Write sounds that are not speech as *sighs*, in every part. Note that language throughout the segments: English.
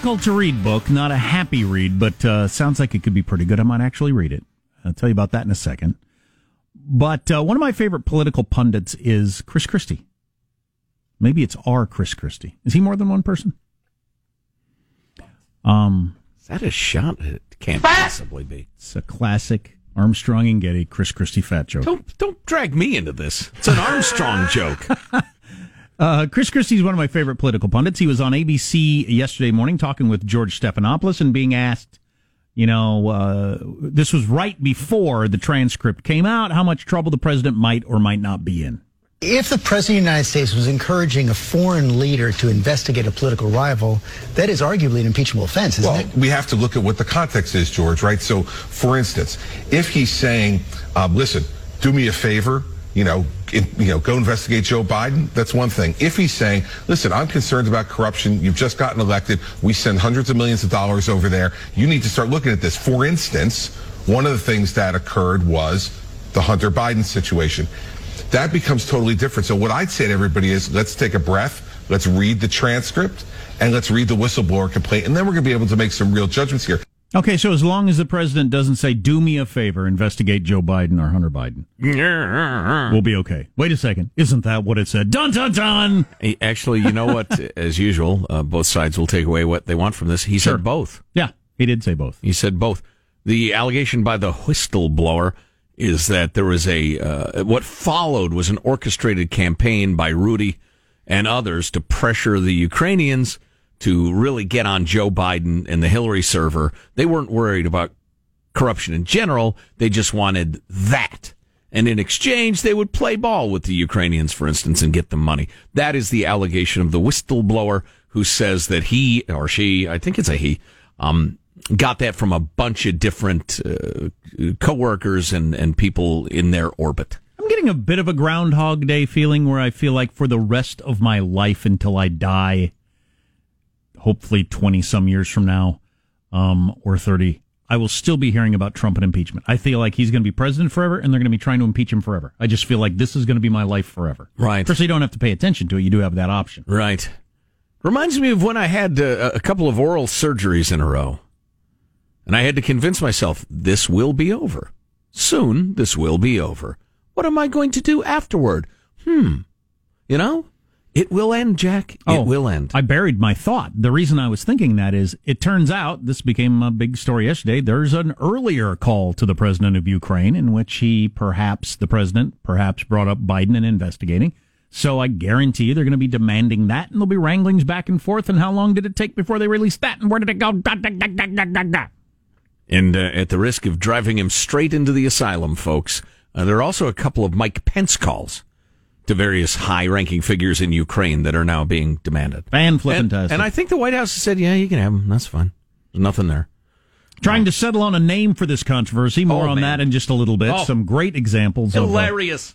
out. Difficult to read book, not a happy read, but uh, sounds like it could be pretty good. I might actually read it. I'll tell you about that in a second. But uh, one of my favorite political pundits is Chris Christie. Maybe it's our Chris Christie. Is he more than one person? Um, is that a shot? It can't possibly be. It's a classic Armstrong and Getty Chris Christie fat joke. Don't don't drag me into this. It's an Armstrong joke. *laughs* Uh, Chris Christie is one of my favorite political pundits. He was on ABC yesterday morning talking with George Stephanopoulos and being asked, you know, uh, this was right before the transcript came out, how much trouble the president might or might not be in. If the President of the United States was encouraging a foreign leader to investigate a political rival, that is arguably an impeachable offense, isn't well, it? we have to look at what the context is, George, right? So, for instance, if he's saying, um, listen, do me a favor, you know, you know, go investigate Joe Biden. That's one thing. If he's saying, listen, I'm concerned about corruption. You've just gotten elected. We send hundreds of millions of dollars over there. You need to start looking at this. For instance, one of the things that occurred was the Hunter Biden situation that becomes totally different. So what I'd say to everybody is let's take a breath, let's read the transcript, and let's read the whistleblower complaint, and then we're going to be able to make some real judgments here. Okay, so as long as the president doesn't say, do me a favor, investigate Joe Biden or Hunter Biden, we'll be okay. Wait a second. Isn't that what it said? Dun, dun, dun. Actually, you know what? *laughs* as usual, uh, both sides will take away what they want from this. He Sure. said both. Yeah, he did say both. He said both. The allegation by the whistleblower is that there was a uh, what followed was an orchestrated campaign by Rudy and others to pressure the Ukrainians to really get on Joe Biden and the Hillary server. They weren't worried about corruption in general. They just wanted that. And in exchange, they would play ball with the Ukrainians, for instance, and get them money. That is the allegation of the whistleblower who says that he or she, I think it's a he, um, got that from a bunch of different uh, coworkers and, and people in their orbit. I'm getting a bit of a Groundhog Day feeling where I feel like for the rest of my life until I die, hopefully 20 some years from now, um, or 30, I will still be hearing about Trump and impeachment. I feel like he's going to be president forever and they're going to be trying to impeach him forever. I just feel like this is going to be my life forever. Right. Of course, you don't have to pay attention to it. You do have that option. Right. Reminds me of when I had uh, a couple of oral surgeries in a row. And I had to convince myself this will be over. Soon, this will be over. What am I going to do afterward? Hmm. You know, it will end, Jack. Oh, It will end. I buried my thought. The reason I was thinking that is it turns out this became a big story yesterday. There's an earlier call to the president of Ukraine in which he perhaps, the president, perhaps brought up Biden and investigating. So I guarantee you they're going to be demanding that and there'll be wranglings back and forth. And how long did it take before they released that? And where did it go? Da, da, da, da, da, da, da. And uh, at the risk of driving him straight into the asylum, folks, uh, there are also a couple of Mike Pence calls to various high ranking figures in Ukraine that are now being demanded. Fan flipping And, and I think the White House has said, yeah, you can have them. That's fine. There's nothing there. Trying to settle on a name for this controversy. More Oh, on man. that in just a little bit. Oh. Some great examples of uh, Hilarious.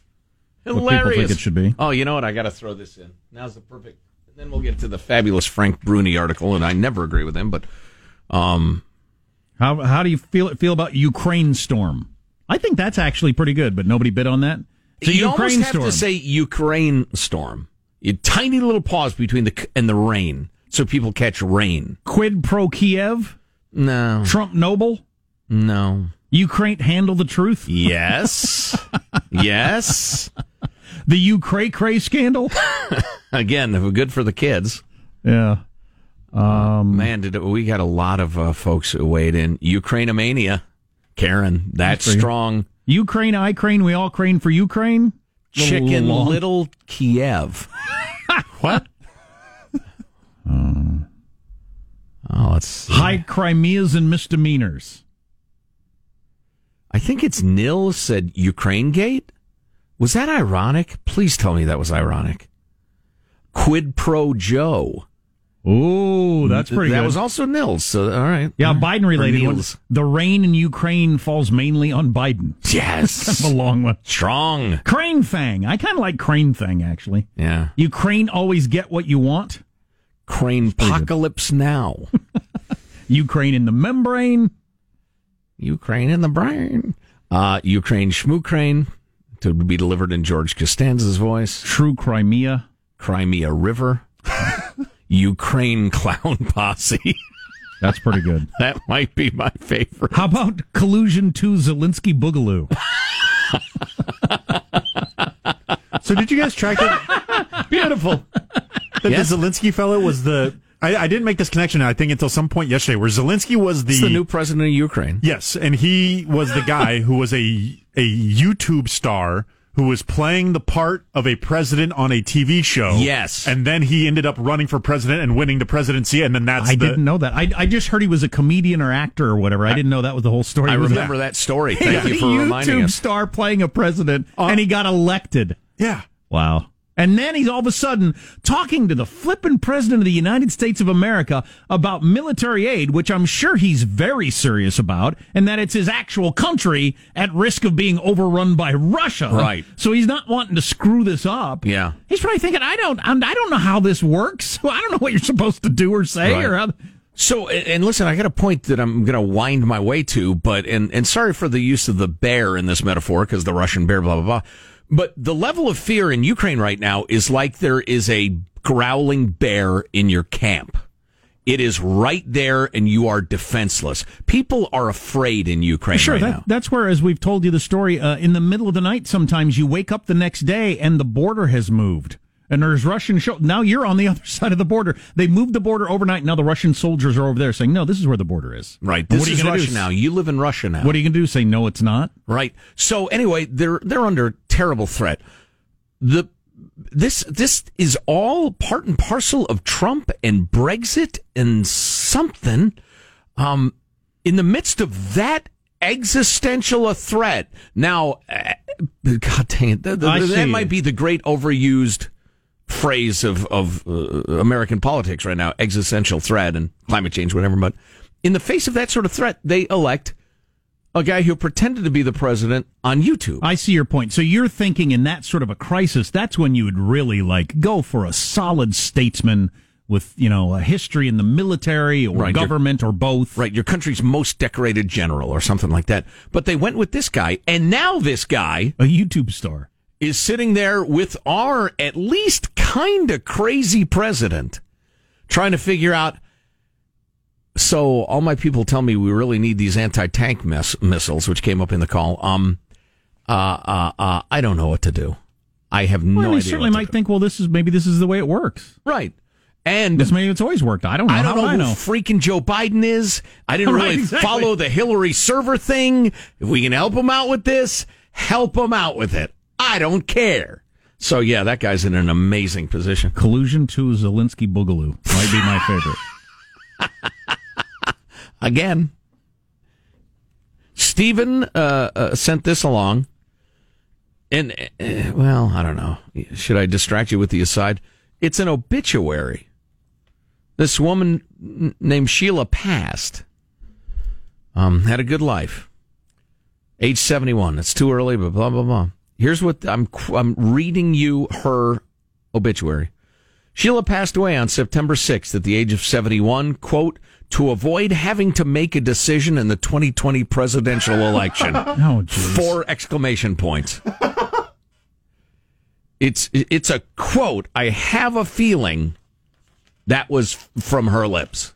what people think it should be. Oh, you know what? I got to throw this in. Now's the perfect. And Then we'll get to the fabulous Frank Bruni article, and I never agree with him, but um, How how do you feel feel about Ukraine storm? I think that's actually pretty good, but nobody bid on that. A you Ukraine almost have storm. to say Ukraine storm. A tiny little pause between the and the rain, so people catch rain. Quid pro Kiev, No, Trump noble, no. Ukraine handle the truth, Yes, *laughs* yes. the Ukraine cray scandal. *laughs* Again, good for the kids. yeah, Man, did we got a lot of uh, folks who weighed in. Ukrainemania, Karen, that's strong. Ukraine, I crane, we all crane for Ukraine. Chicken Long. Little Kiev. *laughs* what? *laughs* oh, let's see. High Crimeas and misdemeanors. I think it's Nil said Ukraine Gate. Was that ironic? Please tell me that was ironic. Quid pro Joe. Ooh, that's pretty that good. was also Nils. So all right. yeah, Biden related ones. The rain in Ukraine falls mainly on Biden. *laughs* Yes. *laughs* a long one. Strong. Crane Fang. I kind of like Crane Fang actually. Yeah. Ukraine always get what you want. Crane apocalypse now. *laughs* Ukraine in the membrane. Ukraine in the brain. Uh, Ukraine Schmukrane to be delivered in George Costanza's voice. True Crimea. Crimea River. Ukraine *laughs* clown posse. That's pretty good. *laughs* that might be my favorite. How about collusion to Zelensky Boogaloo? So did you guys track it? Beautiful. That Yes. the Zelensky fellow was the. I, I didn't make this connection. I think until some point yesterday, where Zelensky was the, the new president of Ukraine. yes, and he was the guy who was a a YouTube star who was playing the part of a president on a TV show. Yes. and then he ended up running for president and winning the presidency, and then that's I the, didn't know that. I, I just heard he was a comedian or actor or whatever. I didn't know that was the whole story. I He was a- remember that story. *laughs* Thank a you for reminding YouTube us. star playing a president, and he got elected. Yeah. Wow. And then he's all of a sudden talking to the flippin' president of the United States of America about military aid, which I'm sure he's very serious about, and that it's his actual country at risk of being overrun by Russia. Right. So he's not wanting to screw this up. Yeah. He's probably thinking, I don't, I don't know how this works. *laughs* I don't know what you're supposed to do or say Right. or how. So, and and listen, I got a point that I'm going to wind my way to, but, and, and sorry for the use of the bear in this metaphor, because the Russian bear, blah, blah, blah. But the level of fear in Ukraine right now is like there is a growling bear in your camp. It is right there and you are defenseless. People are afraid in Ukraine Sure, right that, now. that's where, as we've told you the story, uh, in the middle of the night, sometimes you wake up the next day and the border has moved. And there's Russian show. Now you're on the *laughs* other side of the border. They moved the border overnight. Now the Russian soldiers are over there saying, no, this is where the border is. Right. This what are you gonna Russia do? now. You live in Russia now. What are you going to do? Say, no, it's not? Right. So anyway, they're they're under terrible threat. The this this is all part and parcel of Trump and Brexit and something. Um, in the midst of that existential a threat. Now, uh, God dang it, th- th- I that might be the great overused phrase of of uh, American politics right now: existential threat and climate change, whatever. But in the face of that sort of threat, they elect a guy who pretended to be the president on YouTube. I see your point. So you're thinking in that sort of a crisis, that's when you would really like go for a solid statesman with, you know, a history in the military or Right, government or both. right, your country's most decorated general or something like that. But they went with this guy, and now this guy A YouTube star. Is sitting there with our at least kind of crazy president trying to figure out. So all my people tell me we really need these anti-tank miss- missiles, which came up in the call. Um, uh, uh, uh, I don't know what to do. I have no Well, idea. certainly might do. think, well, this is maybe this is the way it works. right, and This maybe it's always worked. I don't know. I don't How know who I know. freaking Joe Biden is. I didn't *laughs* Right, really exactly. follow the Hillary server thing. If we can help him out with this, help him out with it. I don't care. So yeah, that guy's in an amazing position. Collusion to Zelensky Boogaloo might be my favorite. *laughs* Again, Stephen uh, uh, sent this along, and uh, well, I don't know. Should I distract you with the aside? It's an obituary. This woman named Sheila passed. Um, had a good life. Age seventy-one. It's too early, but blah blah blah. Here's what I'm I'm reading you her obituary. Sheila passed away on September 6th at the age of 71, quote, to avoid having to make a decision in the 2020 presidential election. *laughs* Oh. Four exclamation points. It's it's a quote. I have a feeling that was from her lips.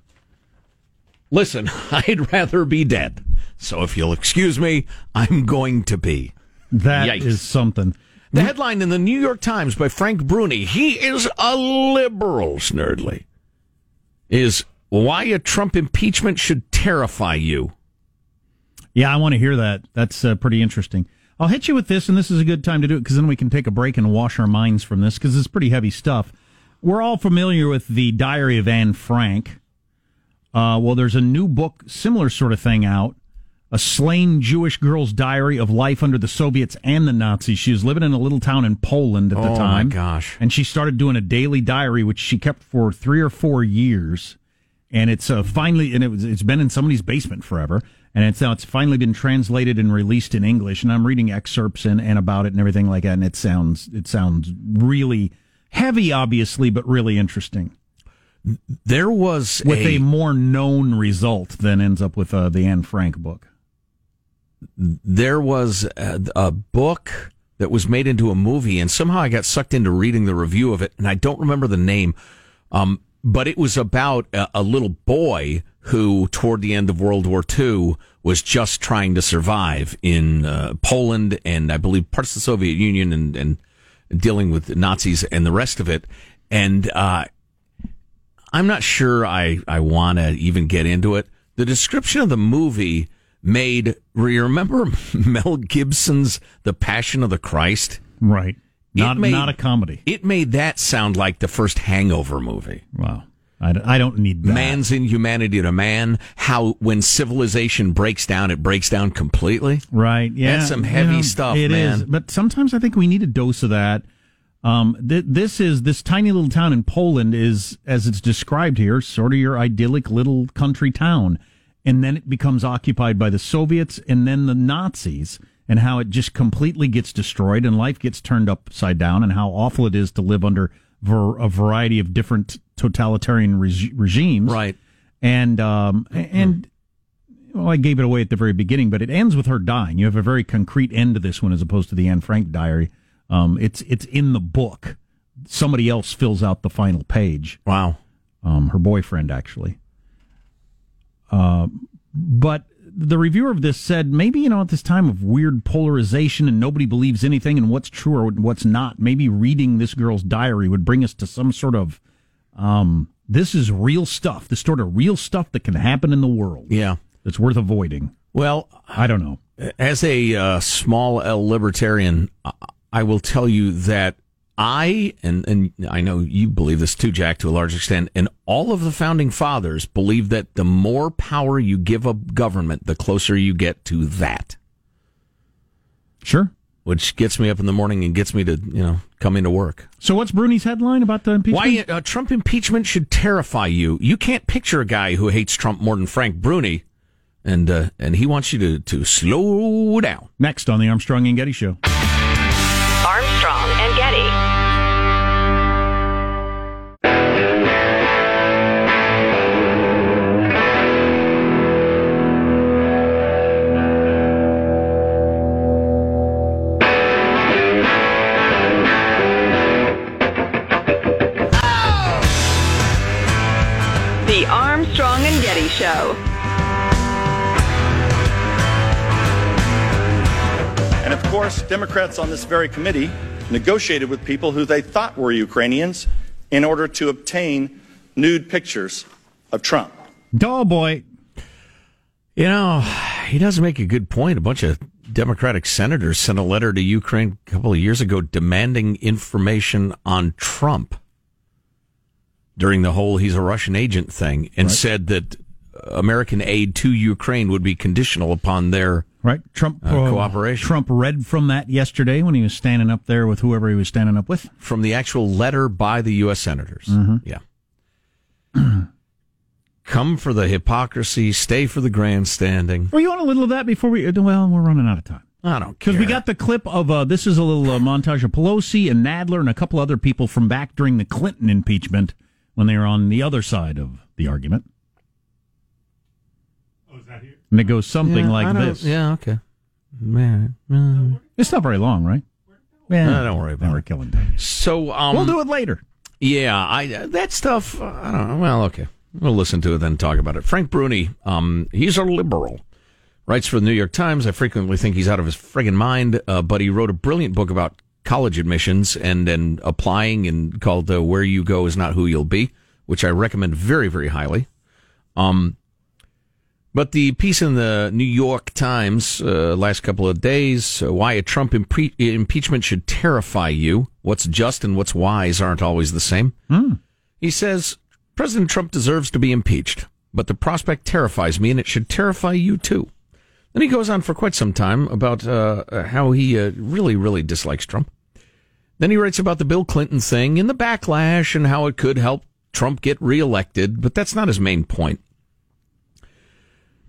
Listen, *laughs* I'd rather be dead. So if you'll excuse me, I'm going to be. That is Yikes. something. The headline in the New York Times by Frank Bruni, he is a liberal, Snerdly, is why a Trump impeachment should terrify you. Yeah, I want to hear that. That's uh, pretty interesting. I'll hit you with this, and this is a good time to do it because then we can take a break and wash our minds from this because it's pretty heavy stuff. We're all familiar with the Diary of Anne Frank. Uh, well, there's a new book, similar sort of thing out. A slain Jewish girl's diary of life under the Soviets and the Nazis. She was living in a little town in Poland at the Oh, my time. gosh. And she started doing a daily diary, which she kept for three or four years. And it's uh, finally, and it was, it's been in somebody's basement forever. And it's now, it's finally been translated and released in English. And I'm reading excerpts and, and about it and everything like that. And it sounds, it sounds really heavy, obviously, but really interesting There was with a, a, more known result than ends up with uh, the Anne Frank book. There was a, a book that was made into a movie, and somehow I got sucked into reading the review of it, and I don't remember the name. Um, but it was about a, a little boy who, toward the end of World War II, was just trying to survive in uh, Poland and I believe parts of the Soviet Union and, and dealing with Nazis and the rest of it. And uh, I'm not sure I, I want to even get into it. The description of the movie made, remember *laughs* Mel Gibson's The Passion of the Christ? Right. Not, made- not a comedy. It made that sound like the first Hangover movie. Wow. I, don't- I don't need that. Man's inhumanity to man, how when civilization breaks down, it breaks down completely. Right. Yeah. That's some heavy Yeah, stuff, It man. is. But sometimes I think we need a dose of that. Um, th- this is this tiny little town in Poland is, as it's described here, sort of your idyllic little country town, and then it becomes occupied by the Soviets and then the Nazis, and how it just completely gets destroyed and life gets turned upside down, and how awful it is to live under ver- a variety of different totalitarian reg- regimes. Right. And um, and well, I gave it away at the very beginning, but it ends with her dying. You have a very concrete end to this one, as opposed to the Anne Frank diary. Um, it's it's in the book. Somebody else fills out the final page. Wow. Um, her boyfriend actually. Uh, but the reviewer of this said maybe you know at this time of weird polarization and nobody believes anything and what's true or what's not. Maybe reading this girl's diary would bring us to some sort of um, this is real stuff. This sort of real stuff that can happen in the world. Yeah. That's worth avoiding. Well, I don't know. as a uh, small L libertarian, I- I will tell you that I and and I know you believe this too, Jack, to a large extent, and all of the founding fathers believe that the more power you give a government, the closer you get to that. Sure. Which gets me up in the morning and gets me to you know come into work. So what's Bruni's headline about the impeachment? Why uh, Trump impeachment should terrify you? You can't picture a guy who hates Trump more than Frank Bruni, and uh, and he wants you to to slow down. Next on the Armstrong and Getty Show. Course, Democrats on this very committee negotiated with people who they thought were Ukrainians in order to obtain nude pictures of Trump. Doll boy. You know, he does make a good point. A bunch of Democratic senators sent a letter to Ukraine a couple of years ago demanding information on Trump during the whole he's a Russian agent thing and said that American aid to Ukraine would be conditional upon their Right. Trump Uh, cooperation. Trump read from that yesterday when he was standing up there with whoever he was standing up with. from the actual letter by the U.S. senators. Yeah. *clears throat* Come for the hypocrisy, stay for the grandstanding. Well, you want a little of that before we? Well, we're running out of time. I don't care. Because we got the clip of uh, this is a little uh, montage of Pelosi and Nadler and a couple other people from back during the Clinton impeachment when they were on the other side of the argument. And it goes something Yeah, like this. Yeah, okay. Man, uh, It's not very long, right? No, don't worry about now we're killing time. So um, we'll do it later. Yeah, I that stuff. uh, I don't know. Well, okay, we'll listen to it then talk about it. Frank Bruni, um, he's a liberal. Writes for the New York Times. I frequently think he's out of his friggin' mind, uh, but he wrote a brilliant book about college admissions and then applying and called uh, "Where You Go Is Not Who You'll Be," which I recommend very, very highly. Um, but the piece in the New York Times uh, last couple of days, uh, why a Trump impre- impeachment should terrify you. What's just and what's wise aren't always the same. He says President Trump deserves to be impeached, but the prospect terrifies me, and it should terrify you too. Then he goes on for quite some time about uh, how he uh, really, really dislikes Trump. Then he writes about the Bill Clinton thing and the backlash and how it could help Trump get reelected, but that's not his main point.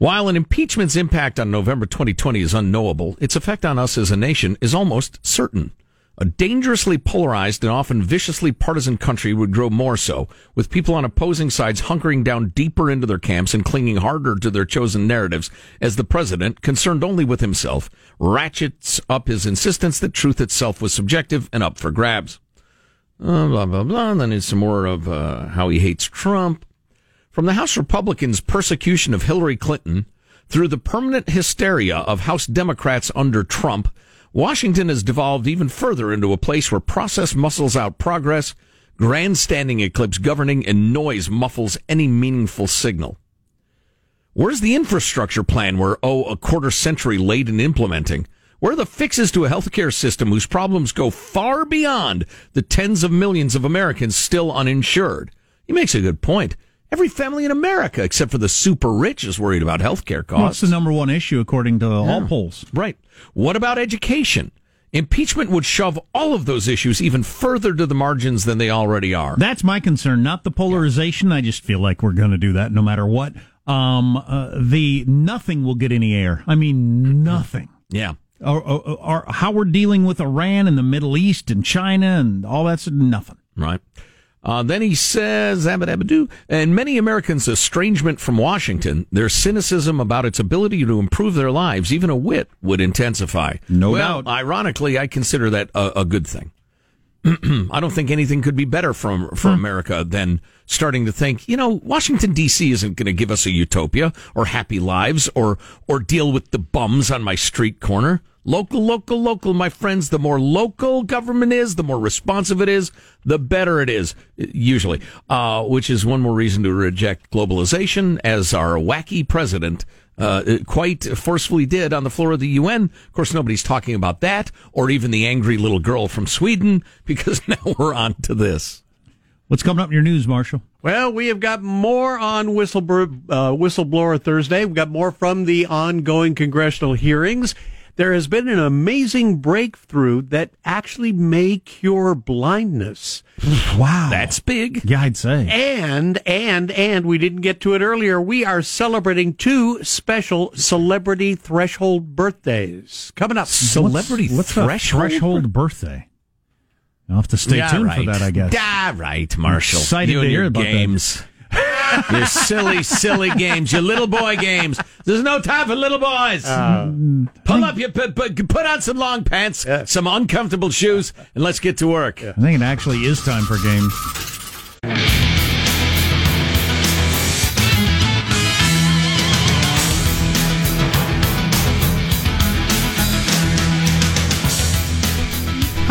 While an impeachment's impact on November 2020 is unknowable, its effect on us as a nation is almost certain. A dangerously polarized and often viciously partisan country would grow more so, with people on opposing sides hunkering down deeper into their camps and clinging harder to their chosen narratives, as the president, concerned only with himself, ratchets up his insistence that truth itself was subjective and up for grabs. Uh, blah, blah, blah. And then it's some more of uh, how he hates Trump. From the House Republicans' persecution of Hillary Clinton through the permanent hysteria of House Democrats under Trump, Washington has devolved even further into a place where process muscles out progress, grandstanding eclipse governing, and noise muffles any meaningful signal. Where's the infrastructure plan we're, oh, a quarter century late in implementing? Where are the fixes to a healthcare system whose problems go far beyond the tens of millions of Americans still uninsured? He makes a good point. Every family in America, except for the super rich, is worried about healthcare costs. What's the number one issue according to all polls? Right. What about education? Impeachment would shove all of those issues even further to the margins than they already are. That's my concern, not the polarization. I just feel like we're going to do that no matter what. Um, uh, the nothing will get any air. I mean, nothing. yeah. Or, or, or how we're dealing with Iran and the Middle East and China and all that's nothing. Right. Uh, then he says, and many Americans' estrangement from Washington, their cynicism about its ability to improve their lives, even a whit, would intensify. No well, doubt. Ironically, I consider that a, a good thing. *clears throat* I don't think anything could be better from for America than starting to think, you know, Washington D.C. isn't going to give us a utopia or happy lives or or deal with the bums on my street corner. Local, local, local, my friends. The more local government is, the more responsive it is, the better it is. Usually, uh, which is one more reason to reject globalization, as our wacky president uh, quite forcefully did on the floor of the UN. Of course, nobody's talking about that, or even the angry little girl from Sweden, *laughs* because now we're on to this. What's coming up in your news, Marshall? Well, we have got more on whistleblower, uh, whistleblower Thursday. We've got more from the ongoing congressional hearings. There has been an amazing breakthrough that actually may cure blindness. *sighs* Wow. That's big. yeah, I'd say. And, and, and we didn't get to it earlier. We are celebrating two special celebrity threshold birthdays coming up. Celebrity what's, what's threshold? Threshold birthday. I'll have to stay Yeah, tuned right. for that, I guess. Yeah, right, Marshall. excited you to hear about that. Your silly, silly games. Your little boy games. There's no time for little boys. Pull up your put, put, put on some long pants, some uncomfortable shoes, and let's get to work. I think it actually is time for games.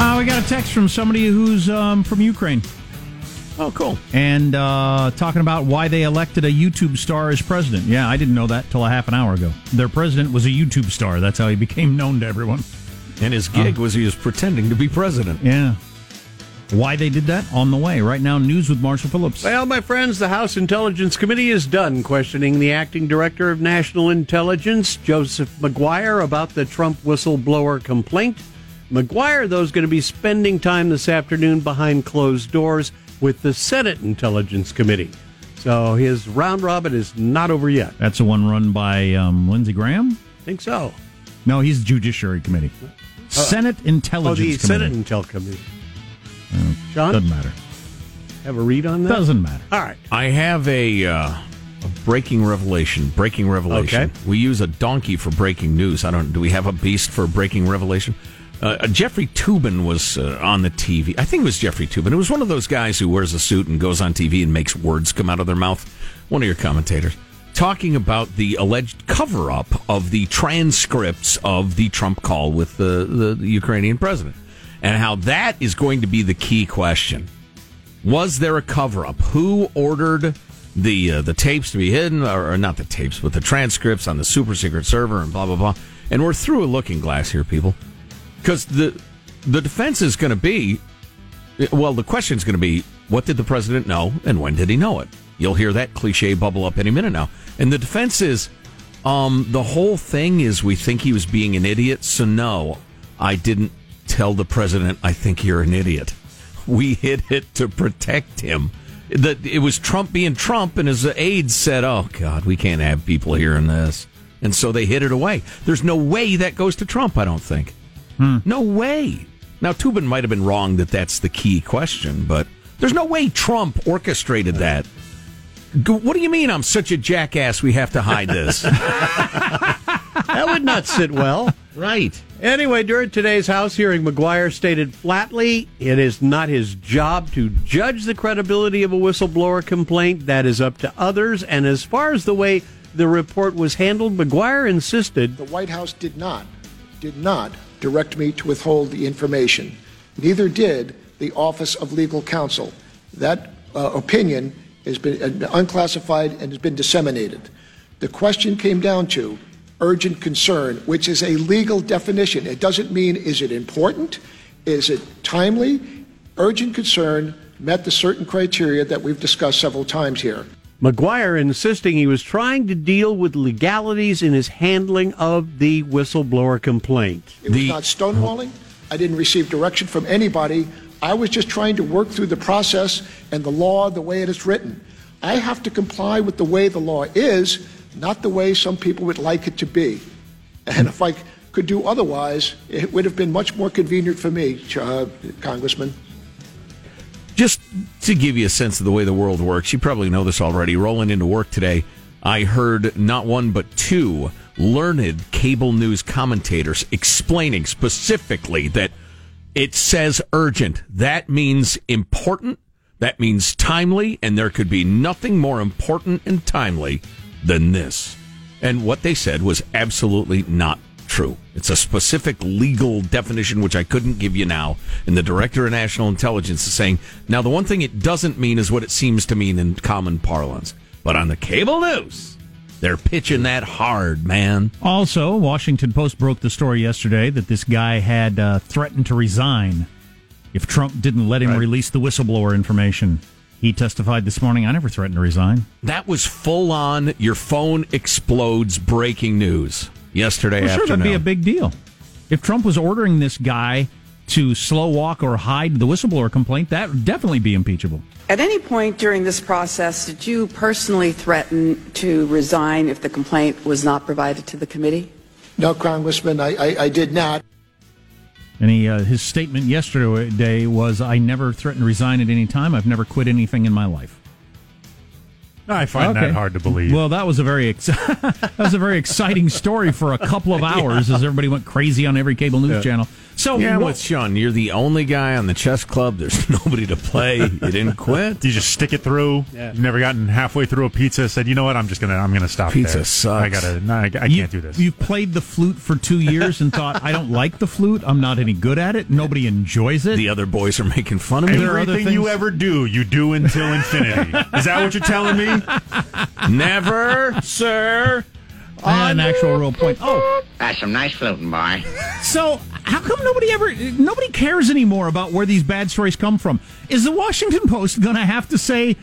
Uh, we got a text from somebody who's um, from Ukraine Oh, cool. and uh, talking about why they elected a YouTube star as president. Yeah, I didn't know that till a half an hour ago. Their president was a YouTube star. That's how he became known to everyone. And his gig was he was pretending to be president. Yeah. Why they did that? On the way. Right now, news with Marshall Phillips. Well, my friends, the House Intelligence Committee is done questioning the acting director of national intelligence, Joseph Maguire, about the Trump whistleblower complaint. Maguire, though, is going to be spending time this afternoon behind closed doors with the Senate Intelligence Committee. So his round robin is not over yet. That's the one run by um, Lindsey Graham? I think so. No, he's Judiciary Committee. Senate Intelligence Oh, Intelligence the Senate Committee. Intel Committee. John, Doesn't matter. have a read on that? Doesn't matter. All right. I have a, uh, a breaking revelation. Breaking revelation. Okay. We use a donkey for breaking news. I don't. Do we have a beast for breaking revelation? Uh, Jeffrey Toobin was uh, on the TV. I think it was Jeffrey Toobin. It was one of those guys who wears a suit and goes on TV and makes words come out of their mouth. One of your commentators talking about the alleged cover up of the transcripts of the Trump call with the, the, the Ukrainian president and how that is going to be the key question. Was there a cover up? Who ordered the uh, the tapes to be hidden, or, or not the tapes, but the transcripts on the super secret server and blah blah blah? And we're through a looking glass here, people, because the the defense is going to be, well, the question is going to be, what did the president know, and when did he know it? You'll hear that cliche bubble up any minute now. And the defense is, um, the whole thing is we think he was being an idiot. So no, I didn't tell the president I think you're an idiot. We hid it to protect him. That it was Trump being Trump, and his aides said, "Oh God, we can't have people hearing this," and so they hid it away. There's no way that goes to Trump. I don't think. Hmm. No way. Now Toobin might have been wrong that that's the key question, but there's no way Trump orchestrated that. What do you mean I'm such a jackass? We have to hide this. *laughs* That would not sit well Right. Anyway, during today's House hearing, Maguire stated flatly it is not his job to judge the credibility of a whistleblower complaint. That is up to others. And as far as the way the report was handled, Maguire insisted The White House did not, did not direct me to withhold the information. Neither did the Office of Legal Counsel. That uh, opinion has been uh, unclassified and has been disseminated. The question came down to urgent concern, which is a legal definition. It doesn't mean is it important? Is it timely? Urgent concern met the certain criteria that we've discussed several times here. Maguire insisting he was trying to deal with legalities in his handling of the whistleblower complaint. It was not stonewalling. I didn't receive direction from anybody. I was just trying to work through the process and the law the way it is written. I have to comply with the way the law is, not the way some people would like it to be. And if I could do otherwise, it would have been much more convenient for me, uh, Congressman. Just to give you a sense of the way the world works, you probably know this already. Rolling into work today, I heard not one but two learned cable news commentators explaining specifically that it says urgent. That means important. That means timely. And there could be nothing more important and timely than this. And what they said was absolutely not true. It's a specific legal definition, which I couldn't give you now. And the director of national intelligence is saying, now the one thing it doesn't mean is what it seems to mean in common parlance. But on the cable news, they're pitching that hard, man. Also, Washington Post broke the story yesterday that this guy had uh, threatened to resign if Trump didn't let him release the whistleblower information. He testified this morning, I never threatened to resign. That was full on. Your phone explodes. Breaking news yesterday Well, sure, afternoon. that'd be a big deal. If Trump was ordering this guy to slow walk or hide the whistleblower complaint, that would definitely be impeachable. At any point during this process, did you personally threaten to resign if the complaint was not provided to the committee? No, Congressman, I, I, I did not. And he, uh, his statement yesterday was, "I never threatened to resign at any time. I've never quit anything in my life." I find Okay. that hard to believe. Well, that was a very ex- *laughs* that was a very exciting story for a couple of *laughs* hours as everybody went crazy on every cable news Yeah. channel. So yeah, what- with Sean, you're the only guy on the chess club. There's *laughs* nobody to play. You didn't quit. you just stick it through. Yeah. You've never gotten halfway through a pizza. Said, you know what? I'm just gonna. I'm gonna stop. Pizza there. sucks. I gotta. No, I, I you, can't do this. You played the flute for two years and thought, "I don't like the flute. I'm not any good at it. Nobody enjoys it." The other boys are making fun of me. There are other Everything you ever do, you do until infinity. Is that what you're telling me? Never, sir. An actual real point. Oh, That's some nice floating, boy. So how come nobody ever nobody cares anymore about where these bad stories come from? Is the Washington Post going to have to say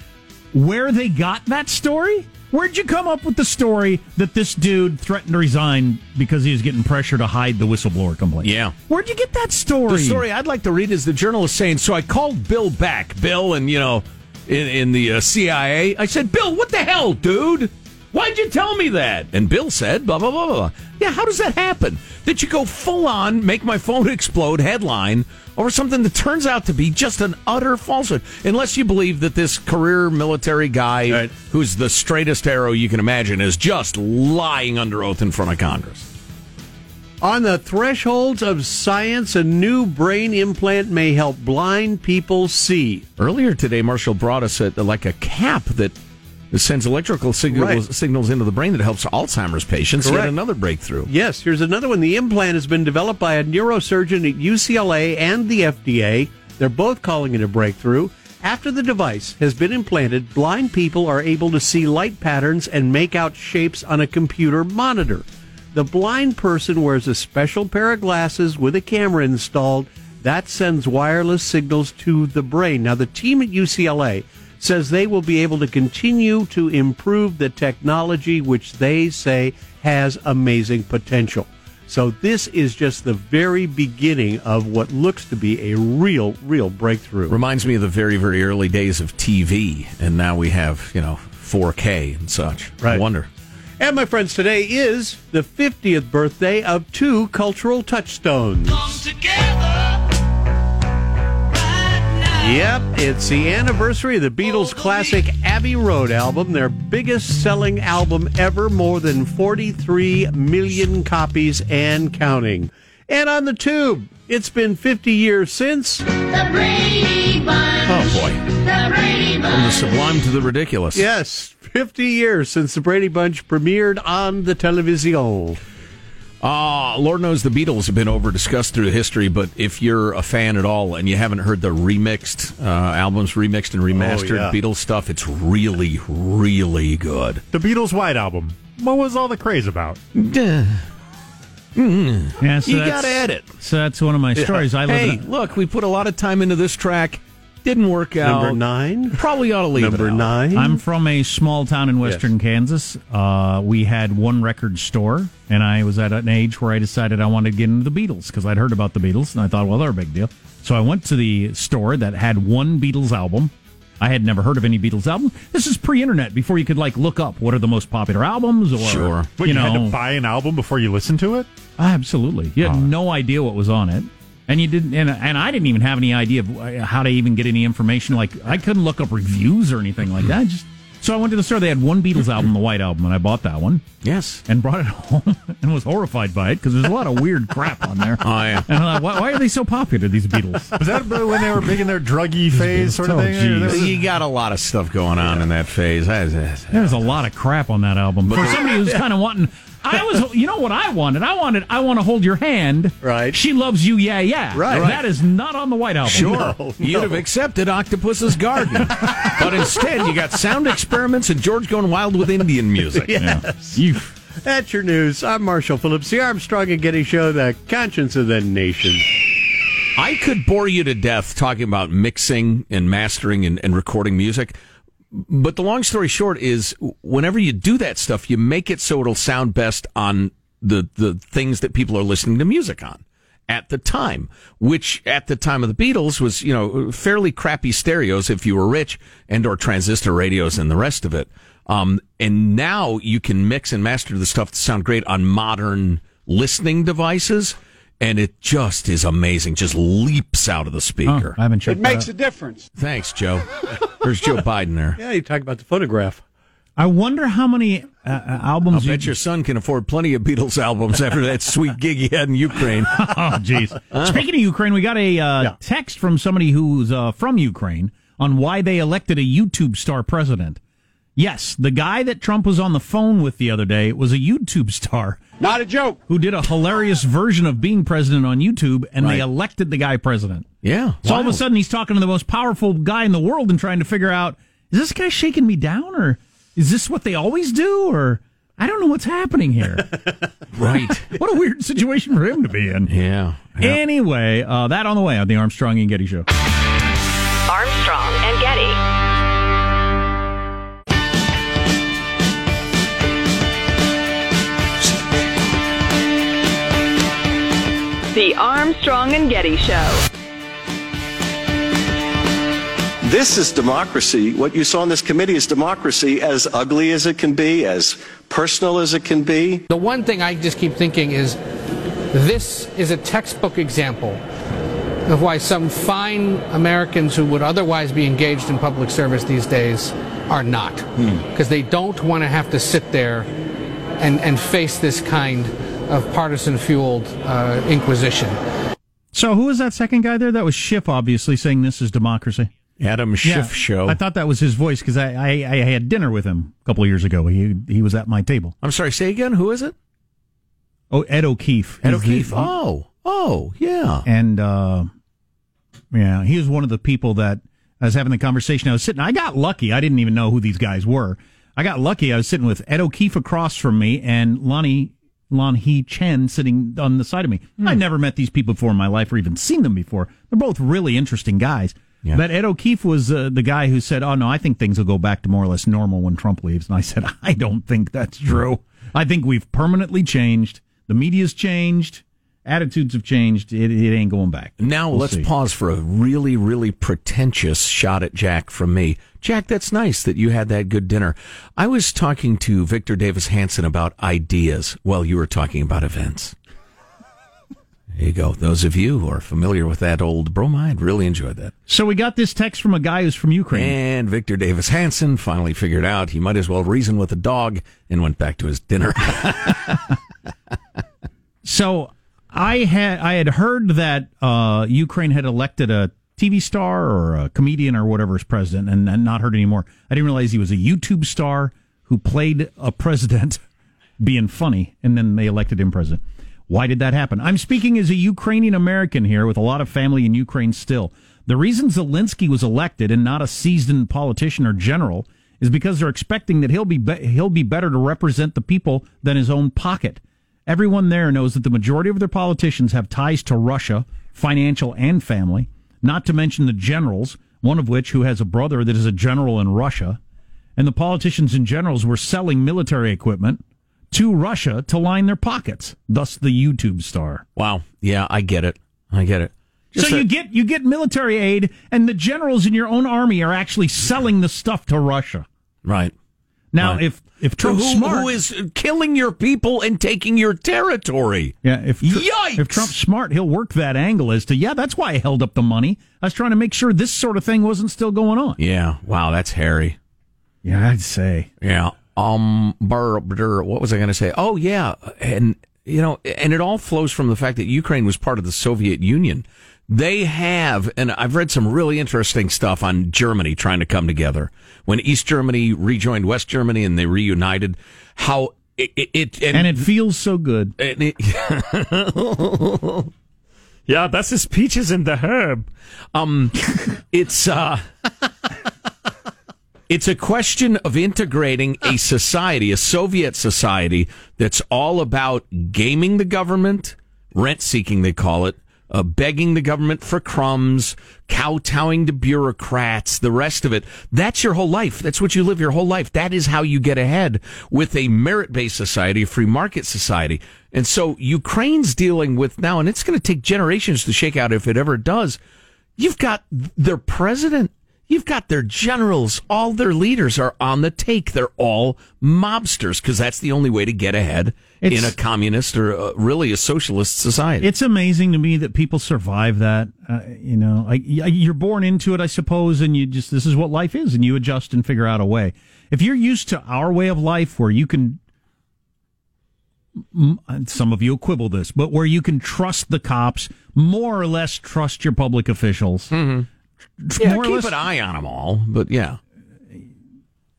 where they got that story? Where'd you come up with the story that this dude threatened to resign because he was getting pressure to hide the whistleblower complaint? Yeah. Where'd you get that story? The story I'd like to read is the journalist saying, "So I called Bill back, Bill, and you know, in, in the uh, CIA. I said, Bill, what the hell, dude? Why'd you tell me that?" And Bill said, "Blah blah blah blah." blah. Yeah, how does that happen? That you go full on, make my phone *laughs* explode headline over something that turns out to be just an utter falsehood. Unless you believe that this career military guy, who's the straightest arrow you can imagine, is just lying under oath in front of Congress. On the thresholds of science, a new brain implant may help blind people see. Earlier today, Marshall brought us a, like a cap that sends electrical signals, Right. signals into the brain that helps Alzheimer's patients. Yet Correct. another breakthrough. Yes, here's another one. The implant has been developed by a neurosurgeon at UCLA and the FDA. They're both calling it a breakthrough. After the device has been implanted, blind people are able to see light patterns and make out shapes on a computer monitor. The blind person wears a special pair of glasses with a camera installed that sends wireless signals to the brain. Now, the team at UCLA says they will be able to continue to improve the technology, which they say has amazing potential. So, this is just the very beginning of what looks to be a real, real breakthrough. Reminds me of the very, very early days of TV, and now we have you know 4K and such. I wonder. And my friends, today is the 50th birthday of two cultural touchstones. Yep, it's the anniversary of the Beatles' classic Abbey Road album, their biggest selling album ever, more than 43 million copies and counting. And on the tube, it's been 50 years since. The Brady Bunch. Oh boy. From the sublime to the ridiculous. Yes, 50 years since the Brady Bunch premiered on the television. Ah, Lord knows the Beatles have been over discussed through history, but if you're a fan at all and you haven't heard the remixed uh, albums, remixed and remastered yeah. Beatles stuff, it's really, really good. The Beatles' White Album. What was all the craze about? Yeah, so You that's- gotta edit. So that's one of my stories. I live Hey, in a- look, we put a lot of time into this track. Didn't work out. Number nine? Probably ought to leave Number it out. nine? I'm from a small town in western Kansas. Uh, we had one record store, and I was at an age where I decided I wanted to get into the Beatles because I'd heard about the Beatles, and I thought, well, they're a big deal. So I went to the store that had one Beatles album. I had never heard of any Beatles album. This is pre-internet, before you could like look up what are the most popular albums, or Sure. What, you, you know, had to buy an album before you listened to it? Absolutely. You had no idea what was on it. And you didn't, and, and I didn't even have any idea of uh, how to even get any information. Like I couldn't look up reviews or anything like that. Just so I went to the store. They had one Beatles album, the White Album, and I bought that one Yes. and brought it *laughs* home and was horrified by it because there's a lot of weird crap on there. Oh, yeah. And I'm like, why, why are they so popular? These Beatles. Was that when they were big in their druggy phase sort of Oh, thing? geez. You got a lot of stuff going on in that phase. There's a lot of crap on that album. For somebody who's kind of wanting, I was, you know what I wanted? I wanted, I want to hold your hand. Right. She loves you, yeah, yeah. Right. That is not on the White Album. Sure. You'd have accepted Octopus's Garden. *laughs* but instead, you got sound experiments and George going wild with Indian music. Yes. You. *laughs* That's your news. I'm Marshall Phillips, the Armstrong and Getty Show, the conscience of the nation. I could bore you to death talking about mixing and mastering and, and recording music. But the long story short is whenever you do that stuff, you make it so it'll sound best on the, the things that people are listening to music on at the time, which at the time of the Beatles was, you know, fairly crappy stereos if you were rich and or transistor radios and the rest of it. Um, and now you can mix and master the stuff to sound great on modern listening devices. And it just is amazing. Just leaps out of the Oh, speaker. I haven't checked. that out. A difference. Thanks, Joe. There's Joe Biden there. Yeah, you talk about the photograph. I wonder how many uh, uh, I'll albums you. bet your son can afford plenty of Beatles albums after that sweet gig he had in Ukraine. *laughs* oh, jeez. *laughs* Speaking of Ukraine, we got a uh, Yeah. text from somebody who's uh, from Ukraine on why they elected a YouTube star president. Yes, the guy that Trump was on the phone with the other day was a YouTube star Not a joke. who did a hilarious version of being president on YouTube, and they elected the guy president. Yeah. So all of a sudden, he's talking to the most powerful guy in the world and trying to figure out is this guy shaking me down, or is this what they always do, or I don't know what's happening here. *laughs* Right. *laughs* what a weird situation for him to be in. Yeah. yeah. Anyway, uh, that on the way on the Armstrong and Getty Show. The Armstrong and Getty Show. This is democracy. What you saw in this committee is democracy as ugly as it can be, as personal as it can be. The one thing I just keep thinking is this is a textbook example of why some fine Americans who would otherwise be engaged in public service these days are not. Hmm. Because they don't want to have to sit there and, and face this kind of partisan fueled uh, inquisition. So, who was that second guy there? That was Schiff, obviously, saying this is democracy. Adam Schiff show. I thought that was his voice because I, I, I had dinner with him a couple of years ago. He he was at my table. I'm sorry, say again. Who is it? Oh, Ed O'Keefe. Ed He's the- O'Keefe. Oh, oh, yeah. And uh, yeah, he was one of the people that I was having the conversation. I was sitting. I got lucky. I didn't even know who these guys were. I got lucky. I was sitting with Ed O'Keefe across from me and Lonnie Lanhee Chen sitting on the side of me. I'd never met these people before in my life or even seen them before. They're both really interesting guys. Yeah. But Ed O'Keefe was uh, the guy who said, "Oh no, I think things will go back to more or less normal when Trump leaves." And I said, *laughs* "I don't think that's true. I think we've permanently changed. The media's changed, attitudes have changed. It, it ain't going back." Now We'll let's see. pause for a really, really pretentious shot at Jack from me. Jack, that's nice that you had that good dinner. I was talking to Victor Davis Hanson about ideas while you were talking about events. There you go. Those of you who are familiar with that old bromide really enjoyed that. So we got this text from a guy who's from Ukraine. And Victor Davis Hanson finally figured out he might as well reason with a dog and went back to his dinner. *laughs* So I had I had heard that uh, Ukraine had elected a TV star or a comedian or whatever as president, and, and not heard anymore. I didn't realize he was a YouTube star who played a president *laughs* being funny, and then they elected him president. Why did that happen? I'm speaking as a Ukrainian American here with a lot of family in Ukraine still. The reason Zelensky was elected and not a seasoned politician or general is because they're expecting that he'll be, be he'll be better to represent the people than his own pocket. Everyone there knows that the majority of their politicians have ties to Russia, financial and family, not to mention the generals, one of which who has a brother that is a general in Russia. And the politicians and generals were selling military equipment to Russia to line their pockets, thus the YouTube star. wow. Yeah, I get it. I get it. Just so a- you get you get military aid and the generals in your own army are actually selling the stuff to Russia. Right. Now Right. if if Trump's who, smart who is killing your people and taking your territory? Yeah, if Tr- Yikes! if Trump's smart, he'll work that angle as to yeah, that's why I held up the money. I was trying to make sure this sort of thing wasn't still going on. Yeah. Wow, that's hairy. Yeah, I'd say. Yeah. Um. Brr, brr, what was I going to say? Oh, yeah. And you know, and it all flows from the fact that Ukraine was part of the Soviet Union. They have, and I've read some really interesting stuff on Germany trying to come together when East Germany rejoined West Germany and they reunited. How it, it, it And it feels so good. and it- *laughs* yeah, that's his peaches in the herb. Um, *laughs* it's uh, *laughs* it's a question of integrating a society, a Soviet society that's all about gaming the government, rent seeking, they call it, uh, begging the government for crumbs, kowtowing to bureaucrats, the rest of it. That's your whole life. That's what you live your whole life. That is how you get ahead with a merit based society, a free market society. And so Ukraine's dealing with now, and it's going to take generations to shake out if it ever does. You've got their president. You've got their generals. All their leaders are on the take. They're all mobsters because that's the only way to get ahead It's- in a communist or uh, really a socialist society. It's amazing to me that people survive that. Uh, you know, I, you're born into it, I suppose, and you just this is what life is, and you adjust and figure out a way. If you're used to our way of life, where you can, some of you quibble this, but where you can trust the cops, more or less trust your public officials, yeah, more or keep less- an eye on them all. But yeah,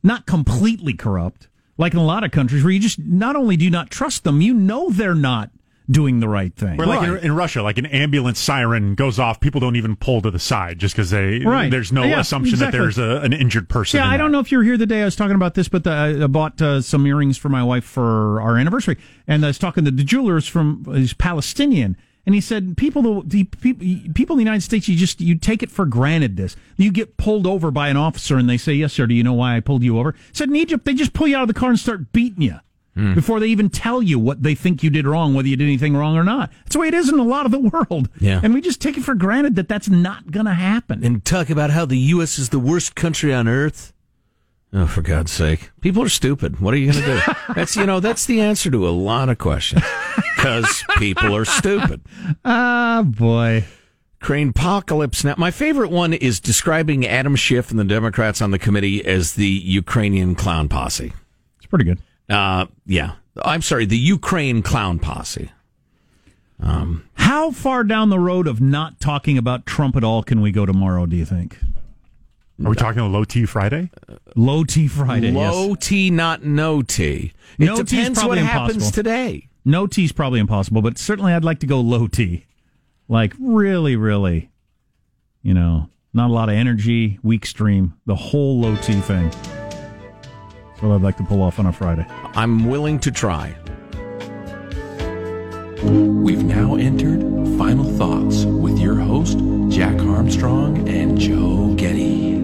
not completely corrupt, like in a lot of countries where you just not only do you not trust them, you know they're not doing the right thing. Or like in, in Russia, like an ambulance siren goes off, people don't even pull to the side just because they Right. there's no Yeah, assumption exactly. that there's a, an injured person. Yeah, in I there. don't know if you were here the day I was talking about this, but the, I bought uh, some earrings for my wife for our anniversary, and I was talking to the jewelers from he's Palestinian, and he said people the people people in the United States you just you take it for granted this you get pulled over by an officer and they say yes sir do you know why I pulled you over? said in Egypt they just pull you out of the car and start beating you. Hmm. Before they even tell you what they think you did wrong, whether you did anything wrong or not. That's the way it is in a lot of the *laughs* world. Yeah. And we just take it for granted that that's not going to happen. and talk about how the U.S. is the worst country on earth. Oh, for God's sake! People are stupid. What are you going to do? *laughs* that's you know that's the answer to a lot of questions because people are stupid. *laughs* Ah, boy. Crane apocalypse. Now, my favorite one is describing Adam Schiff and the Democrats on the committee as the Ukrainian clown posse. It's pretty good. Uh, yeah, I'm sorry, the Ukraine clown posse. How far down the road of not talking about Trump at all can we go tomorrow, do you think? Are we talking a low T Friday? Low T Friday. Low yes. T, not no T. It No T is depends what probably happens impossible. today. No T is probably impossible, but certainly I'd like to go low T. Like really, really, you know, not a lot of energy, weak stream, the whole low T thing. That's what I'd like to pull off on a Friday. I'm willing to try. We've now entered Final Thoughts with your host, Jack Armstrong and Joe Getty.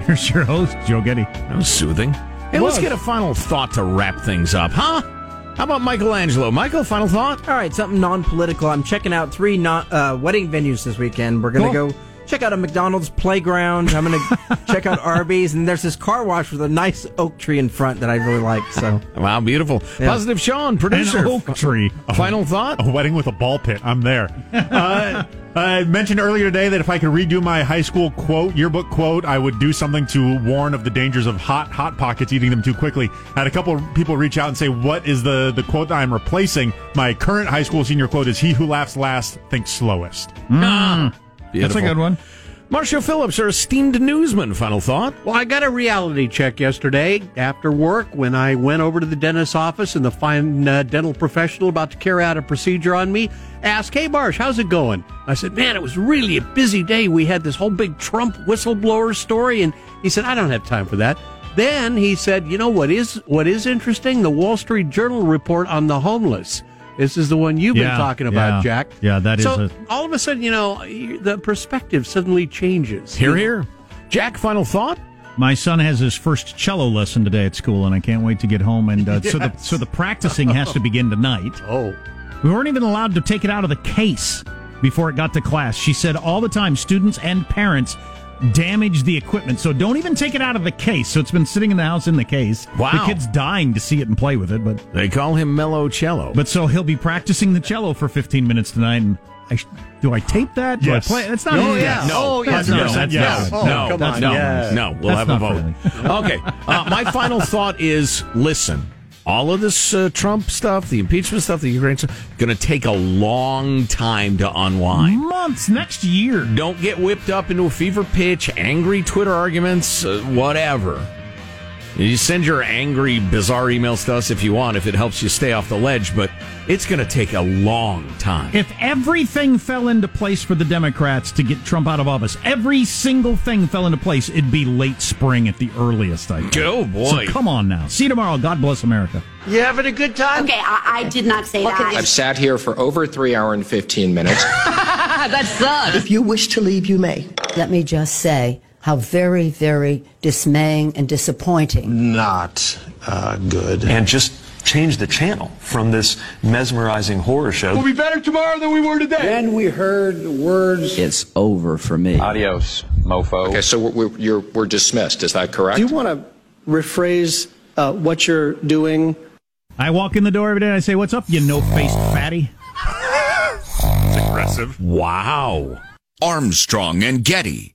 *laughs* Here's your host, Joe Getty. That was soothing. Hey, let's get a final thought to wrap things up, huh? How about Michelangelo? Michael, final thought? All right, something non-political. I'm checking out three non, uh, wedding venues this weekend. We're gonna Cool. go check out a McDonald's playground. I'm going *laughs* to check out Arby's, and there's this car wash with a nice oak tree in front that I really like. So Wow, beautiful. Yeah. Positive Sean, producer. An oak tree. Final thought? A wedding with a ball pit. I'm there. Uh, I mentioned earlier today that if I could redo my high school quote, yearbook quote, I would do something to warn of the dangers of hot hot pockets eating them too quickly. I had a couple of people reach out and say, "What is the the quote that I'm replacing?" My current high school senior quote is, "He who laughs last thinks slowest." Mm. That's a good one. Marshall Phillips, our esteemed newsman. Final thought? Well, I got a reality check yesterday after work when I went over to the dentist's office and the fine uh, dental professional about to carry out a procedure on me asked, Hey, Marsh, how's it going? I said, Man, it was really a busy day. We had this whole big Trump whistleblower story. And he said, I don't have time for that. Then he said, You know what is what is interesting? The Wall Street Journal report on the homeless. This is the one you've Yeah, been talking about, yeah. Jack. Yeah, that is so a- all of a sudden, you know, the perspective suddenly changes. Here, here. Jack, final thought? My son has his first cello lesson today at school, and I can't wait to get home. And uh, so the *laughs* so the practicing has to begin tonight. *laughs* Oh, We weren't even allowed to take it out of the case before it got to class. She said all the time, students and parents damage the equipment, so don't even take it out of the case. So it's been sitting in the house in the case. Wow. the kid's dying to see it and play with it, but They call him Mellow Cello. but so he'll be practicing the cello for 15 minutes tonight. And I sh- do I tape that? Do Yes. I play? That's not. Oh, easy. yes. No, Oh, yes. no, Yes. that's Yes. no, Oh, no, come no, on. no, Yes. no. We'll That's have a vote. okay. Uh, my final thought is: listen, all of this uh, Trump stuff, the impeachment stuff, the Ukraine stuff, going to take a long time to unwind. Months next year. Don't get whipped up into a fever pitch, angry Twitter arguments, uh, whatever. You send your angry, bizarre emails to us if you want, if it helps you stay off the ledge, but it's going to take a long time. If everything fell into place for the Democrats to get Trump out of office, every single thing fell into place, it'd be late spring at the earliest. I think. Oh, boy. So come on now. See you tomorrow. God bless America. You having a good time? Okay, I, I did not say that. I've sat here for over three hour and 15 minutes. *laughs* that sucks. If you wish to leave, you may. Let me just say how very, very dismaying and disappointing. not uh, good. And just change the channel from this mesmerizing horror show. We'll be better tomorrow than we were today. Then we heard the words. It's over for me. Adios, mofo. Okay, so we're, we're, you're, we're dismissed. Is that correct? Do you want to rephrase uh, what you're doing? I walk in the door every day and I say, What's up, you no faced fatty? *laughs* It's aggressive. Wow. Armstrong and Getty.